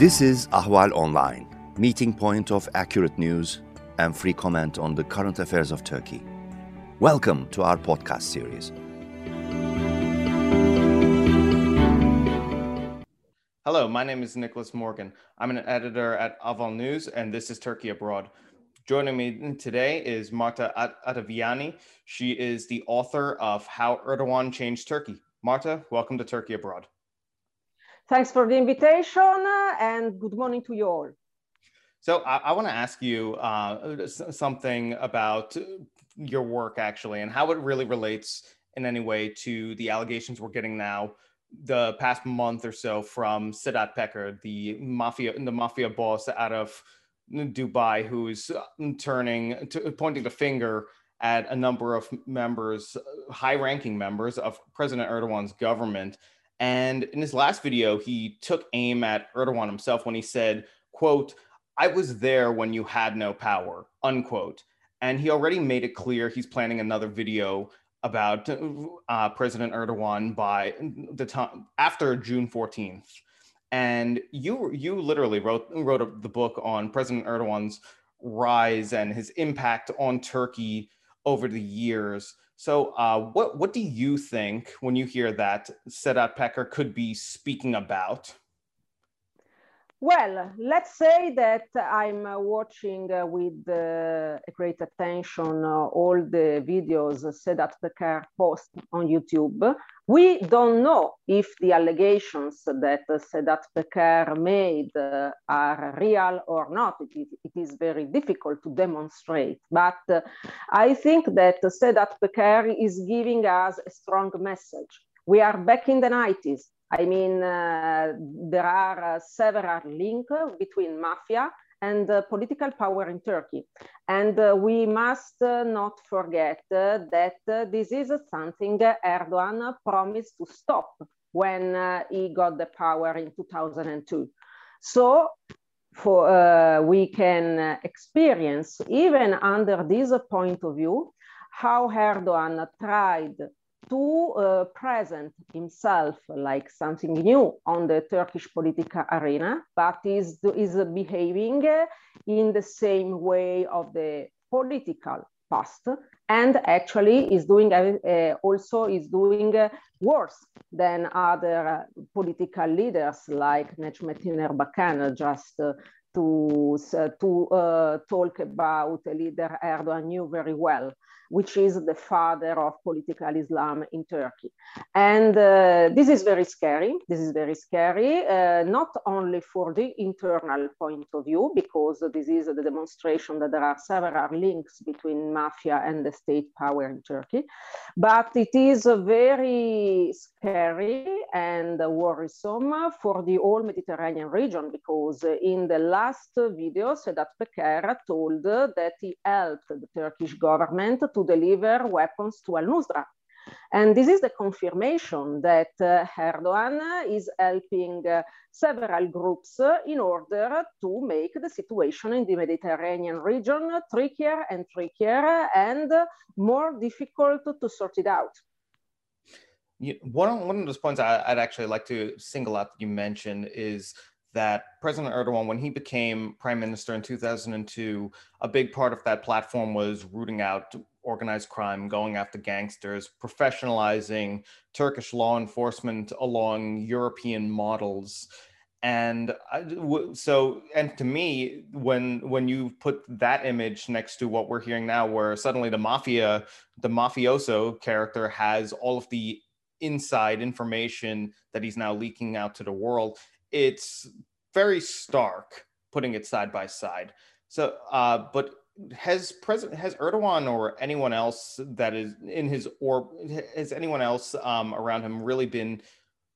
This is Ahval Online, meeting point of accurate news and free comment on the current affairs of Turkey. Welcome to our podcast series. Hello, my name is Nicholas Morgan. I'm an editor at Ahval News, and this is Turkey Abroad. Joining me today is Marta Ottaviani. She is the author of How Erdogan Changed Turkey. Marta, welcome to Turkey Abroad. Thanks for the invitation and good morning to you all. So I, I want to ask you uh, something about your work actually and how it really relates in any way to the allegations we're getting now the past month or so from Sedat Peker, the mafia the mafia boss out of Dubai, who's turning to, pointing the finger at a number of members, high-ranking members of President Erdogan's government and in his last video, he took aim at Erdogan himself when he said, quote, I was there when you had no power, unquote. And he already made it clear he's planning another video about uh, President Erdogan by the time after June 14th. And you you literally wrote wrote the book on President Erdogan's rise and his impact on Turkey over the years. So, uh, what what do you think when you hear that Sedat Peker could be speaking about? Well, let's say that I'm watching uh, with uh, great attention uh, all the videos Sedat Peker post on YouTube. We don't know if the allegations that Sedat Peker made uh, are real or not. It is, it is, very difficult to demonstrate. But uh, I think that Sedat Peker is giving us a strong message. We are back in the 90s I mean, uh, there are uh, several links between mafia and uh, political power in Turkey. And uh, we must uh, not forget uh, that this is something Erdogan promised to stop when he got the power in 2002. So for, we can experience, even under this point of view, how Erdogan tried to uh, present himself like something new on the Turkish political arena, but is, is behaving in the same way of the political past and actually is doing uh, also is doing uh, worse than other uh, political leaders like Necmettin Erbakan just uh, to, uh, to uh, talk about a leader Erdogan knew very well which is the father of political Islam in Turkey. And uh, this is very scary. This is very scary, uh, not only for the internal point of view, because this is the demonstration that there are several links between mafia and the state power in Turkey, but it is very scary and worrisome for the whole Mediterranean region, because in the last video, Sedat Peker told that he helped the Turkish government to to deliver weapons to al-Nusra. And this is the confirmation that uh, Erdogan is helping uh, several groups uh, in order to make the situation in the Mediterranean region trickier and trickier and more difficult to sort it out. One, one of those points I, would actually like to single out that you mentioned is that President Erdogan, when he became prime minister in 2002, a big part of that platform was rooting out organized crime, going after gangsters, professionalizing Turkish law enforcement along European models. And I, so, and to me, when when you put that image next to what we're hearing now, where suddenly the mafia, the mafioso character has all of the inside information that he's now leaking out to the world, it's very stark putting it side by side. So, uh, but has President has Erdogan or anyone else that is in his or has anyone else um, around him really been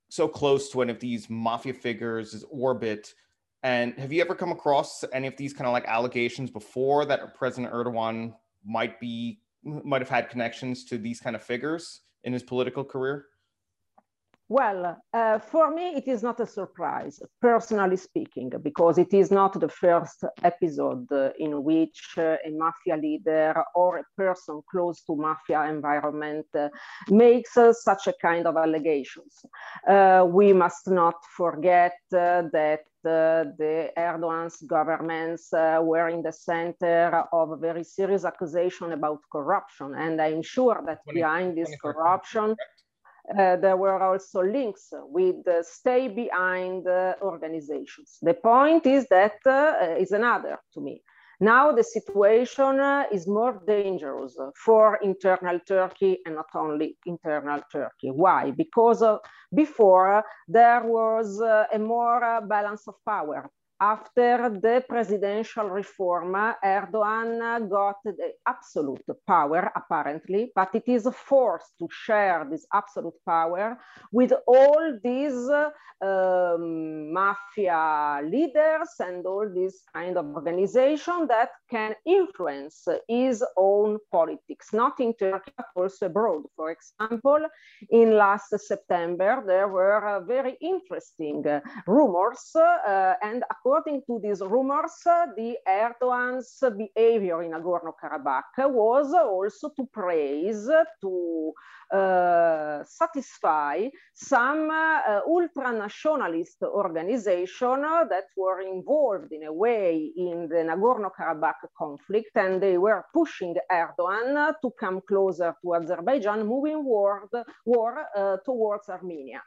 so close to any of these mafia figures' his orbit? And have you ever come across any of these kind of like allegations before that President Erdogan might be might have had connections to these kind of figures in his political career? Well, uh, for me, it is not a surprise, personally speaking, because it is not the first episode uh, in which uh, a mafia leader or a person close to mafia environment uh, makes uh, such a kind of allegations. Uh, we must not forget that the Erdogan's governments were in the center of a very serious accusation about corruption. And I'm sure that behind this corruption, uh, there were also links with stay behind uh, organizations. The point is that uh, is another to me. Now the situation is more dangerous for internal Turkey and not only internal Turkey. Why? Because before there was a more balance of power after the presidential reform, Erdogan got the absolute power, apparently, but it is forced to share this absolute power with all these um, mafia leaders and all these kind of organization that can influence his own politics, not in Turkey, but also abroad. For example, in last September, there were uh, very interesting uh, rumors uh, and according to these rumors, the Erdogan's behavior in Nagorno-Karabakh was also to praise, to uh, satisfy some uh, ultra-nationalist organization that were involved in a way in the Nagorno-Karabakh conflict, and they were pushing Erdogan to come closer to Azerbaijan, moving war, war uh, towards Armenia.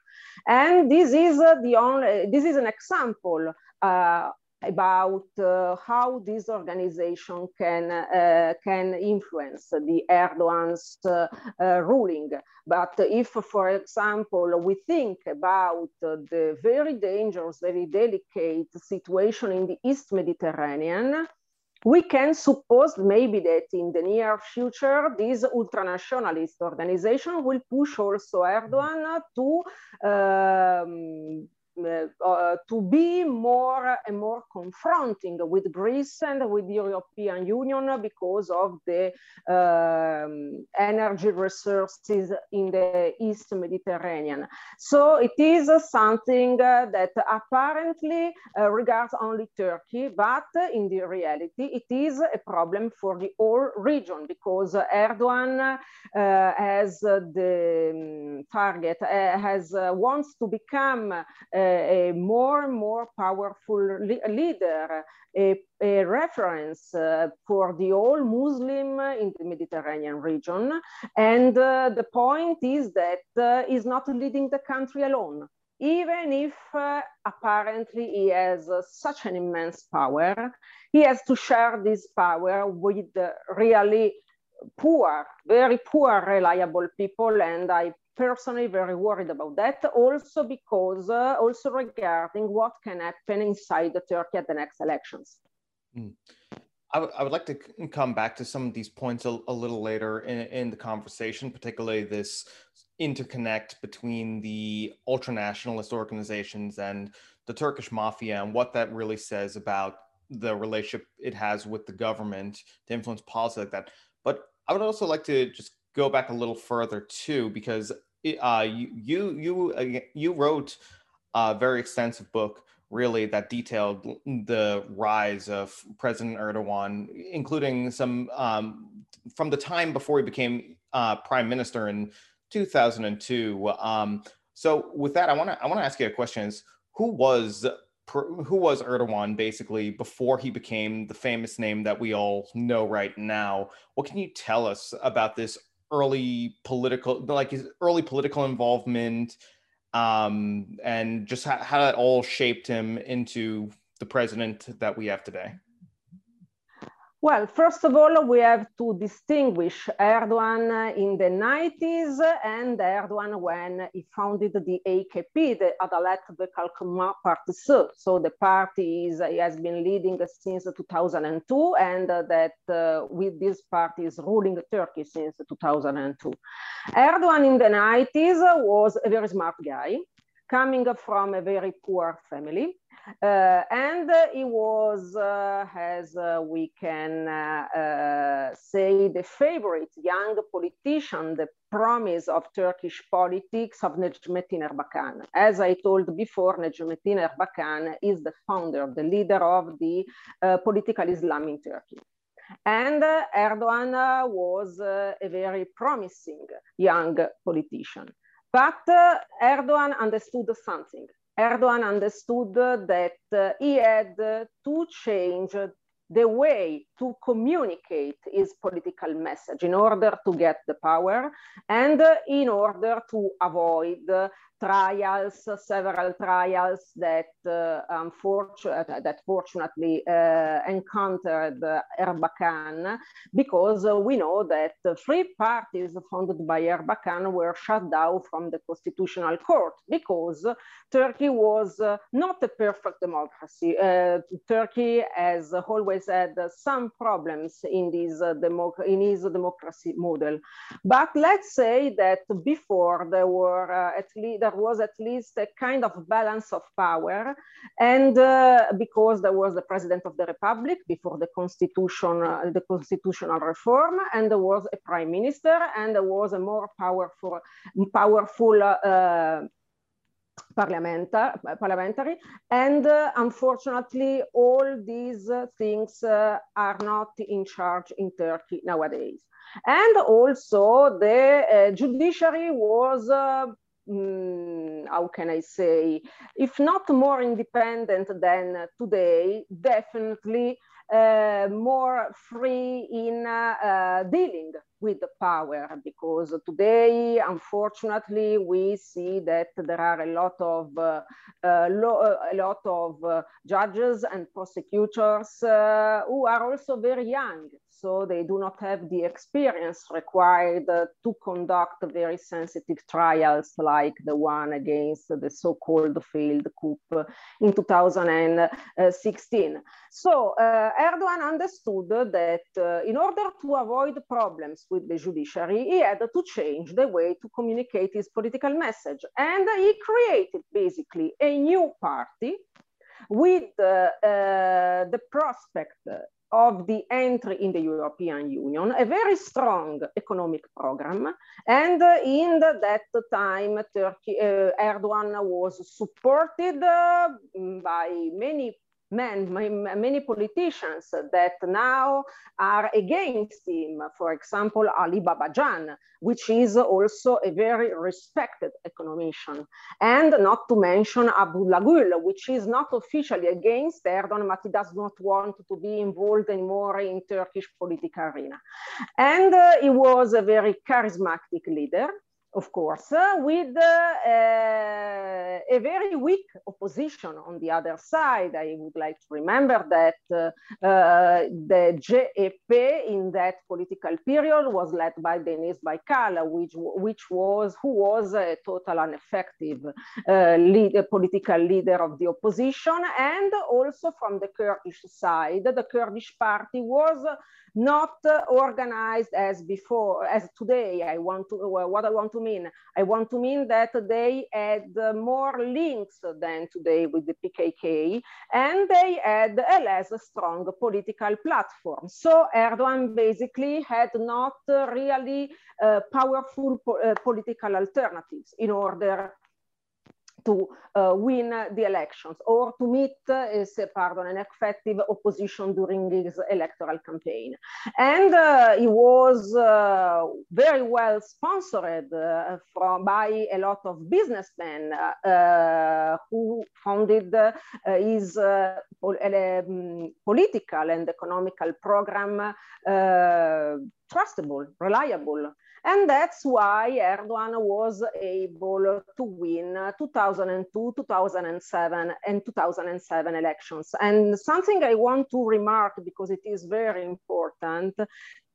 And this is the only, this is an example uh, about uh, how this organization can, uh, can influence the Erdogan's uh, uh ruling. But if, for example, we think about the very dangerous, very delicate situation in the East Mediterranean, we can suppose maybe that in the near future, this ultranationalist organization will push also Erdogan to um, to be more and more confronting with Greece and with the European Union because of the um, energy resources in the East Mediterranean. So it is something uh, that apparently uh, regards only Turkey, but in the reality, it is a problem for the whole region because Erdogan uh, has the um, target, uh, has wants to become a more and more powerful leader, a, a reference uh, for the whole Muslim in the Mediterranean region. And uh, the point is that uh, he's not leading the country alone. Even if uh, apparently he has uh, such an immense power, he has to share this power with really poor, very poor, reliable people. And I personally very worried about that. Also because, uh, also regarding what can happen inside the Turkey at the next elections. Mm. I, would like to come back to some of these points a, a little later in, in the conversation, particularly this interconnect between the ultranationalist organizations and the Turkish mafia and what that really says about the relationship it has with the government to influence policy like that. But I would also like to just go back a little further too, because uh, you you uh, you wrote a very extensive book really that detailed the rise of President Erdogan, including some um, from the time before he became uh, prime minister in 2002. Um, so with that, I want to I want to ask you a question: Is who was who was Erdogan basically before he became the famous name that we all know right now? What can you tell us about this early political, like his early political involvement, um, and just how, how that all shaped him into the president that we have today? Well, first of all, we have to distinguish Erdogan in the 90s and Erdogan when he founded the AKP, the Adalet ve Kalkınma Partisi. So the party is, he has been leading since 2002 and that uh, with this party is ruling Turkey since 2002. Erdogan in the 90s was a very smart guy coming from a very poor family and he was, uh, as uh, we can uh, say, the favorite young politician, the promise of Turkish politics of Necmettin Erbakan. As I told before, Necmettin Erbakan is the founder, the leader of the political Islam in Turkey. And uh, Erdogan uh, was uh, a very promising young politician. But Erdogan understood something. Erdogan understood that uh, he had to change the way to communicate his political message in order to get the power and uh, in order to avoid trials, several trials that uh, unfortunately, that fortunately uh, encountered Erbakan because we know that three parties founded by Erbakan were shut down from the constitutional court because Turkey was uh, not a perfect democracy. Uh, Turkey has always had some problems in, this, uh, in his democracy model. But let's say that before there were uh, at least there was at least a kind of balance of power. And uh, because there was the president of the republic before the constitution, uh, the constitutional reform, and there was a prime minister, and there was a more powerful, powerful uh, parliamentary. And uh, unfortunately, all these uh, things uh, are not in charge in Turkey nowadays. And also the judiciary was mm, how can I say, if not more independent than today, definitely uh, more free in uh, uh, dealing with the power because today, unfortunately, we see that there are a lot of uh, uh, a lot of uh, judges and prosecutors who are also very young so they do not have the experience required to conduct very sensitive trials like the one against the so-called failed coup in 2016. So uh, Erdogan understood that uh, in order to avoid problems with the judiciary, he had to change the way to communicate his political message. And he created basically a new party with uh, uh, the prospect of the entry in the European Union, a very strong economic program. And in that time, Turkey, uh, Erdogan was supported uh, by many men, many politicians that now are against him. For example, Ali Babacan, which is also a very respected economician. And not to mention Abdullah Gül, which is not officially against Erdogan, but he does not want to be involved anymore in Turkish political arena. And uh, he was a very charismatic leader of course, uh, with uh, a very weak opposition on the other side. I would like to remember that uh, the CHP in that political period was led by Deniz Baykal, which, which was, who was a total ineffective lead, political leader of the opposition. And also from the Kurdish side, the Kurdish party was not organized as before, as today. I want to, what I want to mean, I want to mean that they had more links than today with the PKK, and they had a less strong political platform. So Erdogan basically had not really uh, powerful po uh, political alternatives in order to uh, win the elections or to meet, uh, pardon, an effective opposition during his electoral campaign. And uh, he was uh, very well sponsored uh, from, by a lot of businessmen uh, who founded his um, political and economical program trustable, reliable. And that's why Erdogan was able to win 2002, 2007, and 2007 elections. And something I want to remark because it is very important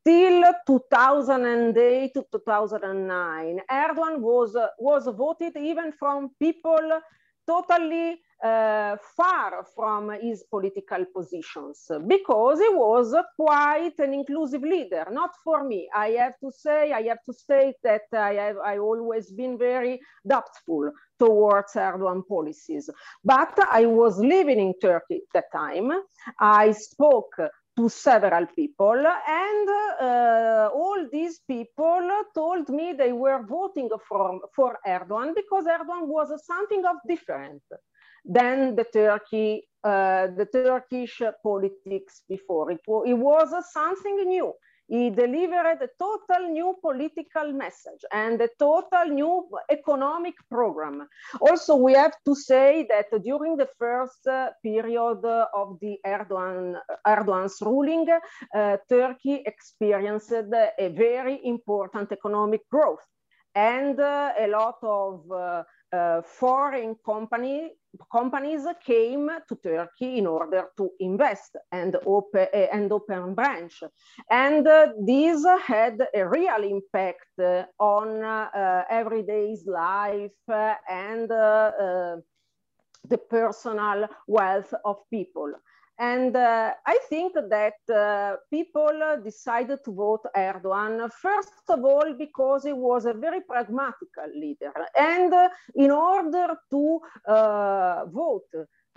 till 2008 to 2009, Erdogan was, was voted even from people totally uh, far from his political positions because he was quite an inclusive leader. Not for me. I have to say, I have to state that I have I always been very doubtful towards Erdogan policies. But I was living in Turkey at that time. I spoke to several people and uh, all these people told me they were voting for, for Erdogan because Erdogan was something of different than the Turkey, uh, the Turkish politics before. It, it was something new. He delivered a total new political message and a total new economic program. Also, we have to say that during the first uh, period of the Erdogan, Erdogan's ruling, uh, Turkey experienced a very important economic growth and uh, a lot of uh, uh, foreign company, companies came to Turkey in order to invest and open, uh, and open branch. And uh, this had a real impact uh, on uh, everyday's life and the personal wealth of people. And uh, I think that uh, people decided to vote Erdogan, first of all, because he was a very pragmatic leader. And uh, in order to uh, vote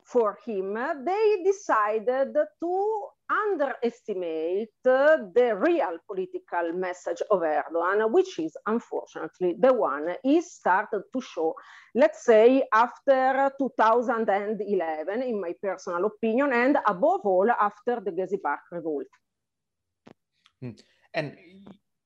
for him, they decided to underestimate the real political message of Erdogan, which is unfortunately the one he started to show, let's say, after 2011, in my personal opinion, and above all, after the Gezi Park revolt. Hmm. And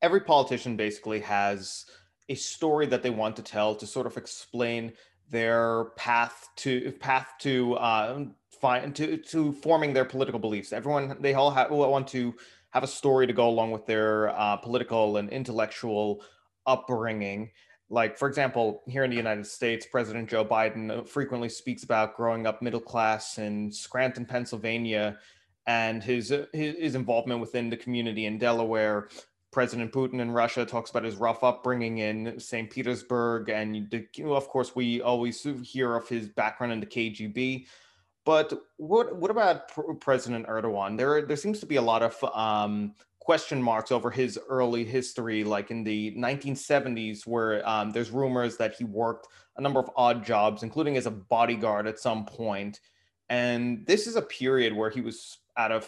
every politician basically has a story that they want to tell to sort of explain their path to path to uh, find to to forming their political beliefs. Everyone they all have, want to have a story to go along with their uh, political and intellectual upbringing. Like for example, here in the United States, President Joe Biden frequently speaks about growing up middle class in Scranton, Pennsylvania, and his, his involvement within the community in Delaware. President Putin in Russia talks about his rough upbringing in St. Petersburg, and of course, we always hear of his background in the KGB. But what what about President Erdogan? There there seems to be a lot of um, question marks over his early history, like in the 1970s, where um, there's rumors that he worked a number of odd jobs, including as a bodyguard at some point. And this is a period where he was out of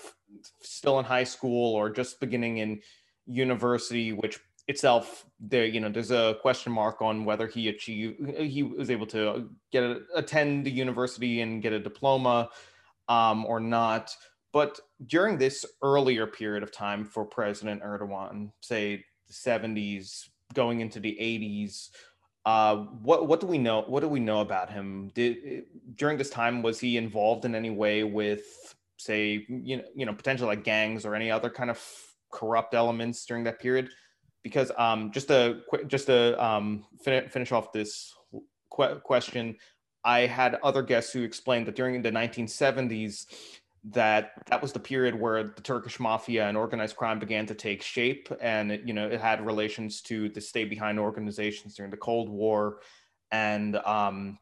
still in high school or just beginning in university, which itself there you know there's a question mark on whether he achieved he was able to get a, attend the university and get a diploma um, or not. But during this earlier period of time for president erdogan say the 70s going into the 80s uh, what what do we know what do we know about him? Did during this time was he involved in any way with say you know you know potential like gangs or any other kind of corrupt elements during that period because um, just to just to um, fin- finish off this qu- question, I had other guests who explained that during the 1970s, that that was the period where the Turkish mafia and organized crime began to take shape, and it, you know it had relations to the stay behind organizations during the Cold War, and um,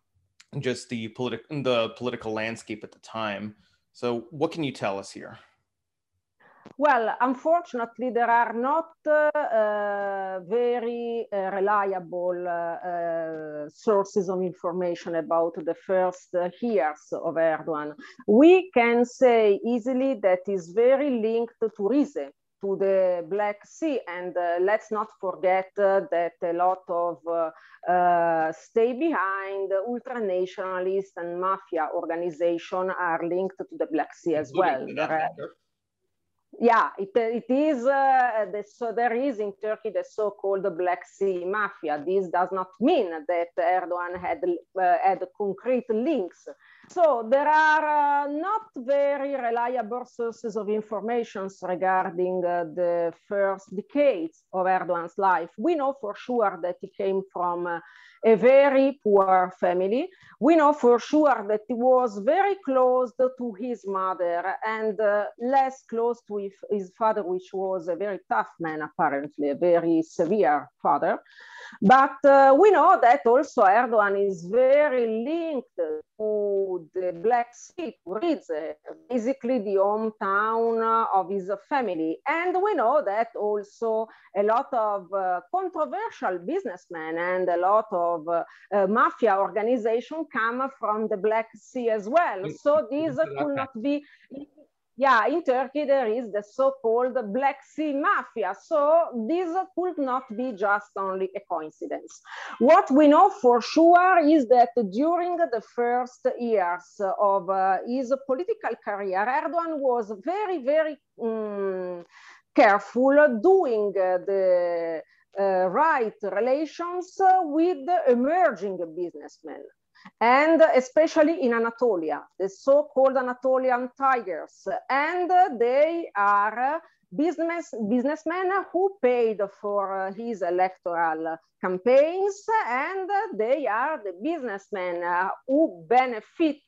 just the political the political landscape at the time. So, what can you tell us here? Well, unfortunately, there are not uh, very uh, reliable uh, sources of information about the first years of Erdogan. We can say easily that is very linked to Rize, to the Black Sea. And uh, let's not forget uh, that a lot of uh, stay behind ultranationalist and mafia organization are linked to the Black Sea as well yeah, it, it is, uh, the, so there is in Turkey the so-called Black Sea Mafia. This does not mean that Erdogan had, uh, had concrete links. So there are uh, not very reliable sources of information regarding uh, the first decades of Erdogan's life. We know for sure that he came from uh, a very poor family. We know for sure that he was very close to his mother and uh, less close to his father, which was a very tough man, apparently, a very severe father. But uh, we know that also Erdogan is very linked to the Black Sea, to Rize, basically the hometown of his family. And we know that also a lot of uh, controversial businessmen and a lot of uh, uh, mafia organization come from the Black Sea as well. So these could not be yeah, in Turkey there is the so-called Black Sea Mafia. So this could not be just only a coincidence. What we know for sure is that during the first years of uh, his political career, Erdogan was very, very um, careful doing the uh, Uh, right relations with emerging businessmen and especially in Anatolia, the so-called Anatolian tigers. And they are business businessmen who paid for his electoral campaigns, and they are the businessmen who benefit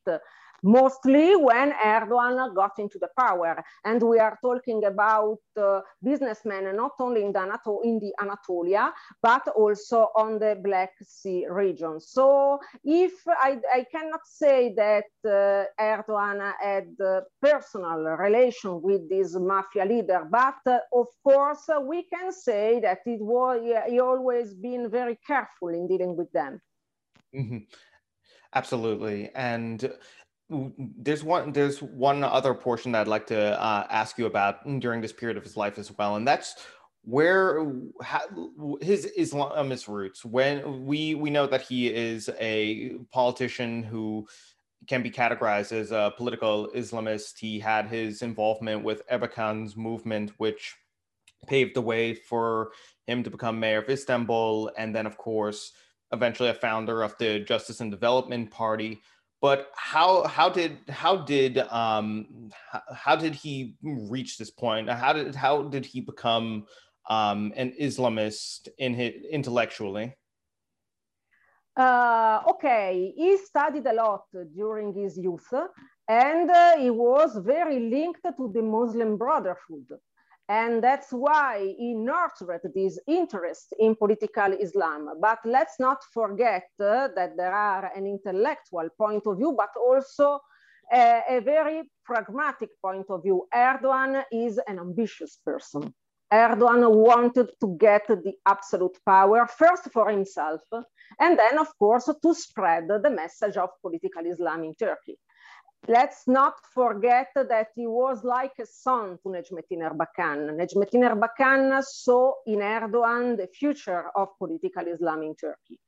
mostly when Erdogan got into the power. And we are talking about uh, businessmen not only in the, Anato in the Anatolia, but also on the Black Sea region. So if I, I cannot say that uh, Erdogan had personal relation with this mafia leader, but uh, of course we can say that it was, he always been very careful in dealing with them. Mm -hmm. Absolutely. And there's one there's one other portion that I'd like to uh, ask you about during this period of his life as well, and that's where how, his Islamist roots. When we we know that he is a politician who can be categorized as a political Islamist. He had his involvement with Erbakan's movement, which paved the way for him to become mayor of Istanbul, and then of course eventually a founder of the Justice and Development Party but how how did how did um how did he reach this point? How did how did he become um an islamist in his intellectually? Uh, okay. He studied a lot during his youth and uh, he was very linked to the muslim brotherhood and that's why he nurtured this interest in political Islam. But let's not forget uh, that there are an intellectual point of view, but also a, a very pragmatic point of view. Erdogan is an ambitious person. Erdogan wanted to get the absolute power, first for himself, and then, of course, to spread the message of political Islam in Turkey let's not forget that he was like a son to Necmettin Erbakan. Necmettin Erbakan saw in Erdogan the future of political Islam in Turkey.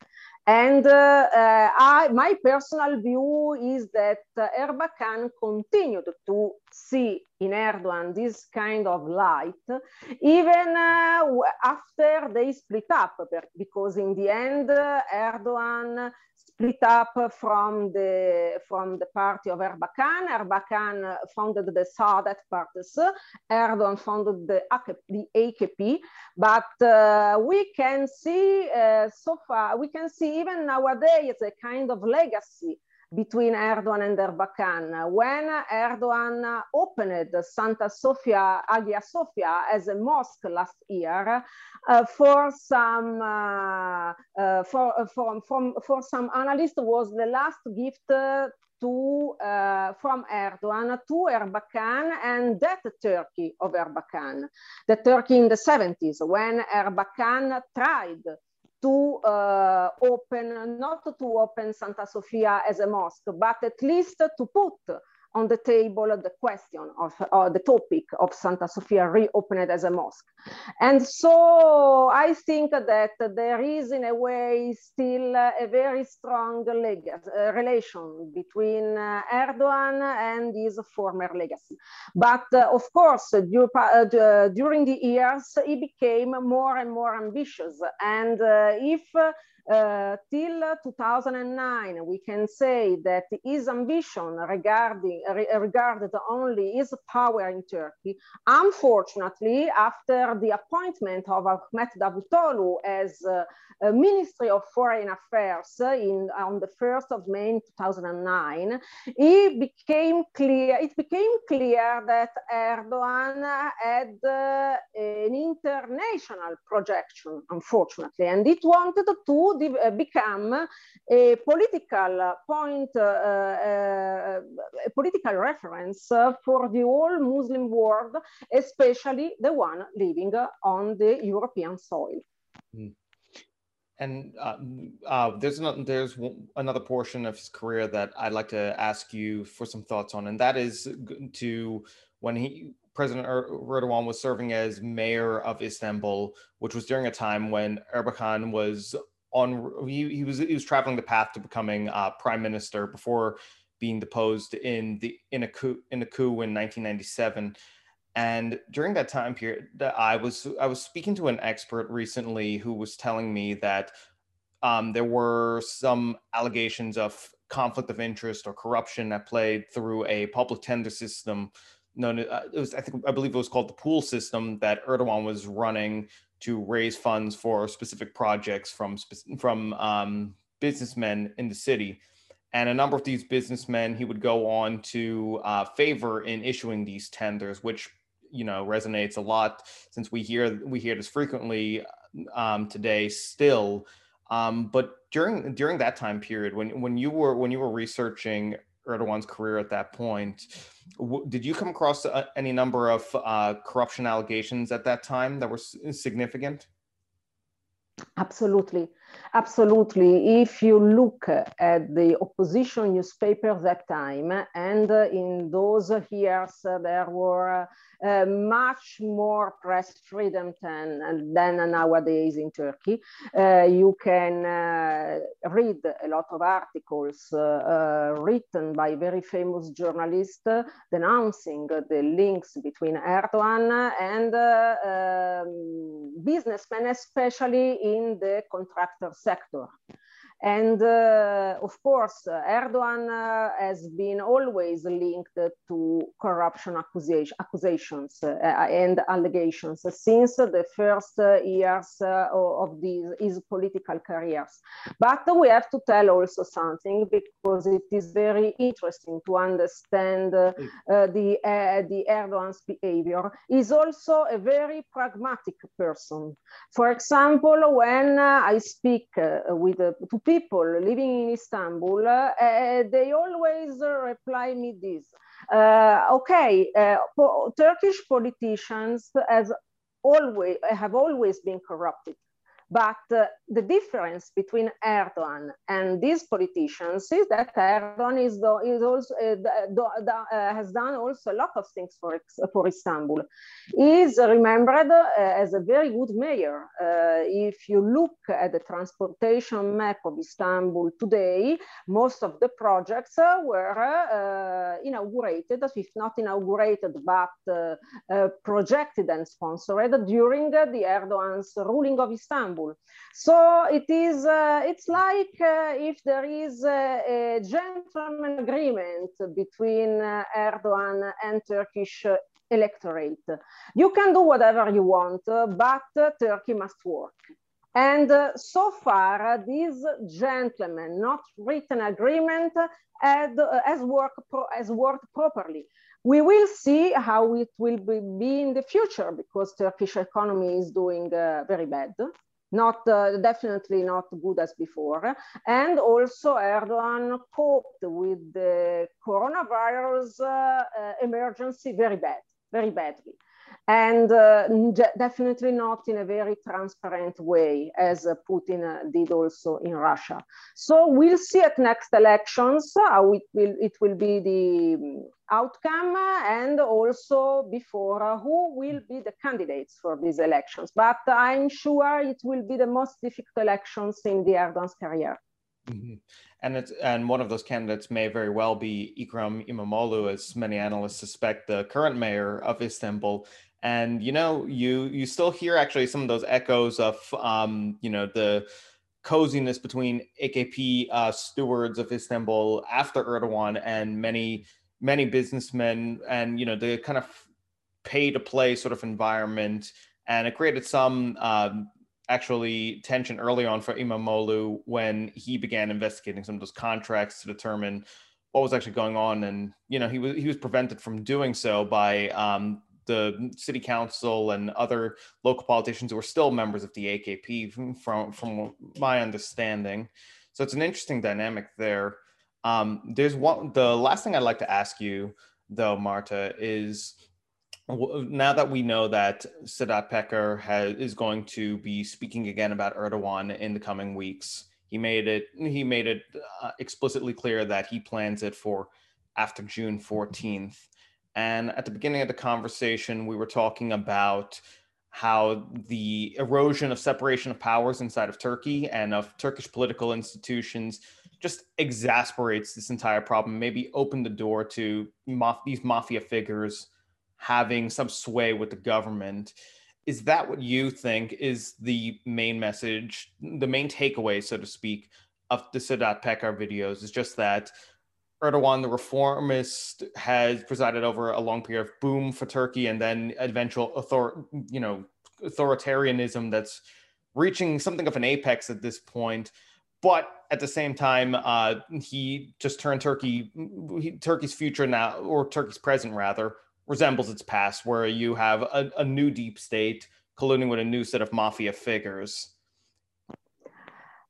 And uh, uh, I, my personal view is that uh, Erbakan continued to see in Erdogan this kind of light, even uh, after they split up, because in the end, uh, Erdogan split up from the from the party of Erbakan. Erbakan founded the Saadet parties. Erdogan founded the, the AKP. But uh, we can see uh, so far, we can see even nowadays a kind of legacy between Erdogan and Erbakan. When Erdogan opened Santa Sofia, Hagia Sophia as a mosque last year, uh, for some uh, uh, for, uh, for, from, for some analysts was the last gift to, uh, from Erdogan to Erbakan and that Turkey of Erbakan, the Turkey in the 70s when Erbakan tried to uh, open, not to open Santa Sofia as a mosque, but at least to put on the table the question of uh, the topic of Santa Sofia reopened as a mosque. And so I think that there is in a way still a very strong legacy, uh, relation between uh, Erdogan and his former legacy. But uh, of course, uh, during the years, he became more and more ambitious. And if uh, till 2009, we can say that his ambition regarding re regarded only his power in Turkey. Unfortunately, after the appointment of Ahmet Davutoglu as uh, Ministry of Foreign Affairs in on the 1st of May 2009, it became clear. It became clear that Erdogan had uh, an international projection, unfortunately, and it wanted to uh, become a political point, uh, uh, a political reference for the whole Muslim world, especially the one living on the European soil. Mm. And uh, uh, there's another, there's another portion of his career that I'd like to ask you for some thoughts on, and that is to when he President er-, Erdogan was serving as mayor of Istanbul, which was during a time when Erbakan was on he, he was he was traveling the path to becoming uh, prime minister before being deposed in the in a coup in a coup in 1997 and during that time period i was i was speaking to an expert recently who was telling me that um, there were some allegations of conflict of interest or corruption that played through a public tender system known uh, it was i think i believe it was called the pool system that erdogan was running to raise funds for specific projects from from um, businessmen in the city and a number of these businessmen he would go on to uh, favor in issuing these tenders which you know resonates a lot since we hear we hear this frequently um, today still. Um, but during during that time period, when when you were when you were researching Erdogan's career at that point, w- did you come across a, any number of uh, corruption allegations at that time that were s- significant? Absolutely. Absolutely. If you look at the opposition newspaper that time, and in those years there were uh, much more press freedom than, than nowadays in Turkey. Uh, you can uh, read a lot of articles uh, uh, written by very famous journalists denouncing the links between Erdogan and um, businessmen, especially in the contractor sector. And uh, of course, Erdogan uh, has been always linked to corruption accusation, accusations uh, and allegations since the first years of these, his political careers. But we have to tell also something because it is very interesting to understand uh, the, uh, the Erdogan's behavior. He's also a very pragmatic person. For example, when I speak uh, with people people living in Istanbul, uh, they always reply me this. Uh, okay, uh, Turkish politicians has always have always been corrupted. But uh, the difference between Erdogan and these politicians is that Erdogan is, is also uh, the, the, uh, has done also a lot of things for for Istanbul. He is remembered uh, as a very good mayor. Uh, if you look at the transportation map of Istanbul today, most of the projects uh, were inaugurated, if not inaugurated, but projected and sponsored during the Erdogan's ruling of Istanbul. So it is, uh, it's like uh, if there is a, a gentleman agreement between uh, Erdogan and Turkish electorate. You can do whatever you want, but Turkey must work. And uh, so far, uh, these gentlemen, not written agreement, had, uh, has, worked has worked properly. We will see how it will be, be in the future because Turkish economy is doing very bad not uh, definitely not good as before. And also Erdogan coped with the coronavirus uh, uh, emergency very bad, very badly. And uh, definitely not in a very transparent way, as Putin uh, did also in Russia. So we'll see at next elections how it will, it will be the outcome and also before uh, who will be the candidates for these elections. But I'm sure it will be the most difficult elections in the Erdogan's career. Mm-hmm. And it's and one of those candidates may very well be Ekrem Imamoglu, as many analysts suspect, the current mayor of Istanbul. And you know, you you still hear actually some of those echoes of um, you know the coziness between AKP uh, stewards of Istanbul after Erdogan and many many businessmen and you know the kind of pay to play sort of environment. And it created some um, actually tension early on for Imamoglu when he began investigating some of those contracts to determine what was actually going on. And you know he was he was prevented from doing so by um, the city council and other local politicians who are still members of the AKP, from from my understanding. So it's an interesting dynamic there. Um, there's one. The last thing I'd like to ask you, though, Marta, is now that we know that Sedat Peker has, is going to be speaking again about Erdogan in the coming weeks, he made it he made it uh, explicitly clear that he plans it for after June 14th. And at the beginning of the conversation, we were talking about how the erosion of separation of powers inside of Turkey and of Turkish political institutions just exasperates this entire problem, maybe open the door to maf- these mafia figures having some sway with the government. Is that what you think is the main message, the main takeaway, so to speak, of the Sedat Peker videos? Is just that Erdogan, the reformist, has presided over a long period of boom for Turkey and then eventual author, you know, authoritarianism that's reaching something of an apex at this point. But at the same time, uh, he just turned Turkey, he, Turkey's future now, or Turkey's present rather, resembles its past, where you have a, a new deep state colluding with a new set of mafia figures.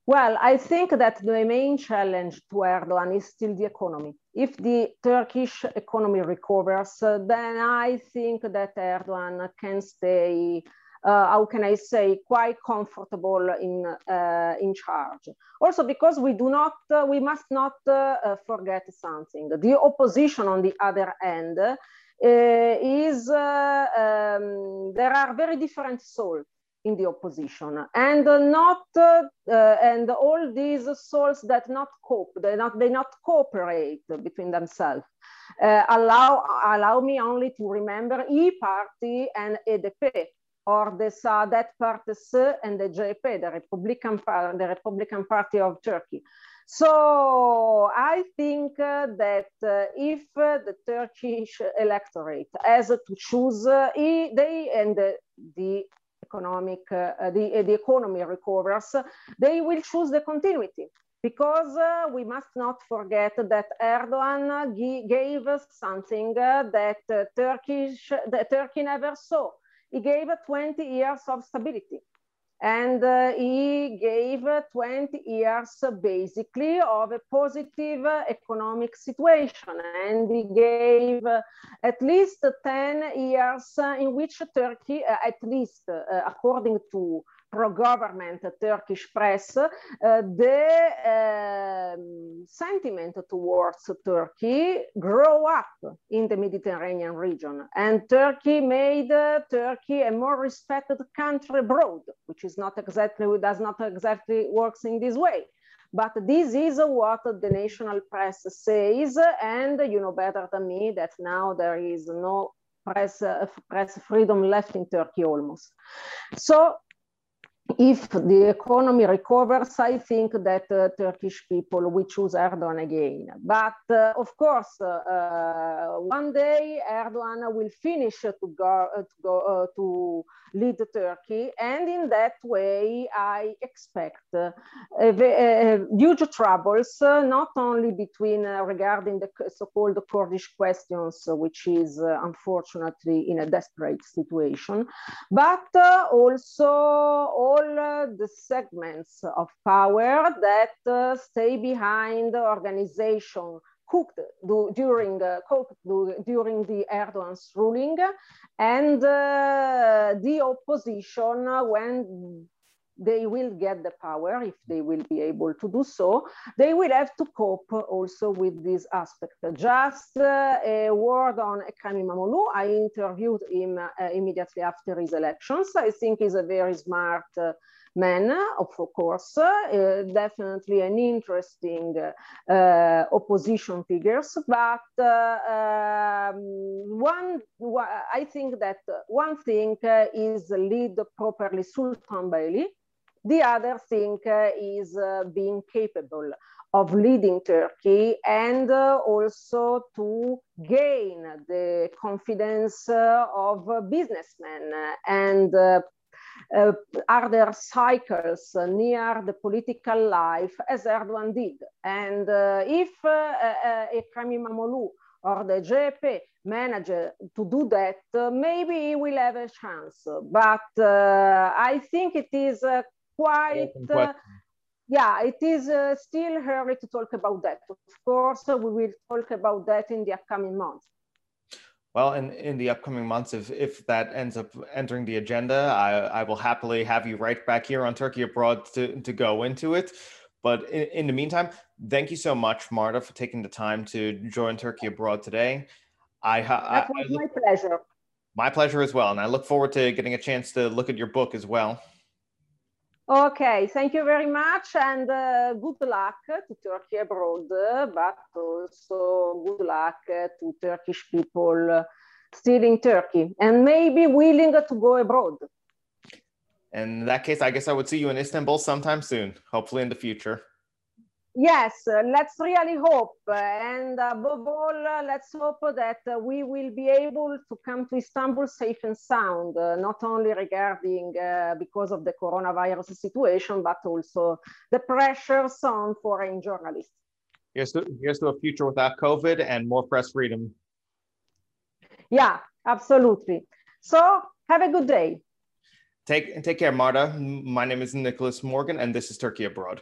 Well, I think that the main challenge to Erdogan is still the economy. If the Turkish economy recovers, uh, then I think that Erdogan can stay, uh, how can I say, quite comfortable in, uh, in charge. Also because we do not, uh, we must not uh, uh, forget something. The opposition on the other end is, um, there are very different souls in the opposition and not uh, and all these souls that not cope they not they not cooperate between themselves uh, allow allow me only to remember e party and HDP or the Saadet Partisi and the CHP, the Republican, the Republican Party of Turkey. So I think uh, that uh, if uh, the Turkish electorate has to choose, they and the economic, uh, the, the economy recovers, they will choose the continuity because uh, we must not forget that Erdogan gave something uh, that uh, Turkish, that Turkey never saw. He gave 20 years of stability. And uh, he gave 20 years basically of a positive economic situation. And he gave at least 10 years in which Turkey, uh, at least uh, according to pro-government Turkish press, uh, the um, sentiment towards Turkey grow up in the Mediterranean region. And Turkey made uh, Turkey a more respected country abroad, which is not exactly, does not exactly works in this way. But this is what the national press says, and you know better than me that now there is no press, uh, press freedom left in Turkey almost. So if the economy recovers, I think that uh, Turkish people will choose Erdogan again. But uh, of course, uh, uh one day Erdogan will finish to go, uh, to, go uh, to lead Turkey, and in that way, I expect uh, huge troubles, uh, not only between uh, regarding the so-called Kurdish questions, which is unfortunately in a desperate situation, but also all uh, the segments of power that uh, stay behind the organization cooked do, during uh, cooked do, during the Erdogan's ruling and uh, the opposition when they will get the power if they will be able to do so. They will have to cope also with this aspect. Just uh, a word on Ekrem Imamoglu. I interviewed him uh, immediately after his elections. I think he's a very smart uh, man, of course, uh, definitely an interesting uh, opposition figures, but uh, um, one, I think that one thing is lead properly Sultan Bailey, the other thing uh, is uh, being capable of leading Turkey and uh, also to gain the confidence of businessmen and uh, are there cycles uh, near the political life as Erdogan did? And uh, if uh, Ekrem Imamoglu or the CHP manage to do that, uh, maybe he will have a chance. But uh, I think it is uh, quite, uh, yeah, it is uh, still early to talk about that. Of course, we will talk about that in the upcoming months. Well, in, in the upcoming months, if, if that ends up entering the agenda, I, I will happily have you right back here on Turkey Abroad to, to go into it. But in, in the meantime, thank you so much, Marta, for taking the time to join Turkey Abroad today. I, that was I, my pleasure. My pleasure as well. And I look forward to getting a chance to look at your book as well. Okay, thank you very much and uh, good luck to Turkey abroad, but also good luck to Turkish people still in Turkey and maybe willing to go abroad. In that case, I guess I would see you in Istanbul sometime soon, hopefully in the future. Yes, let's really hope. and above all, let's hope that we will be able to come to Istanbul safe and sound, uh, not only regarding uh, because of the coronavirus situation, but also the pressures on foreign journalists. Here's to, here's to a future without COVID and more press freedom. Yeah, absolutely. So have a good day. Take, take care, Marta. My name is Nicholas Morgan, and this is Turkey Abroad.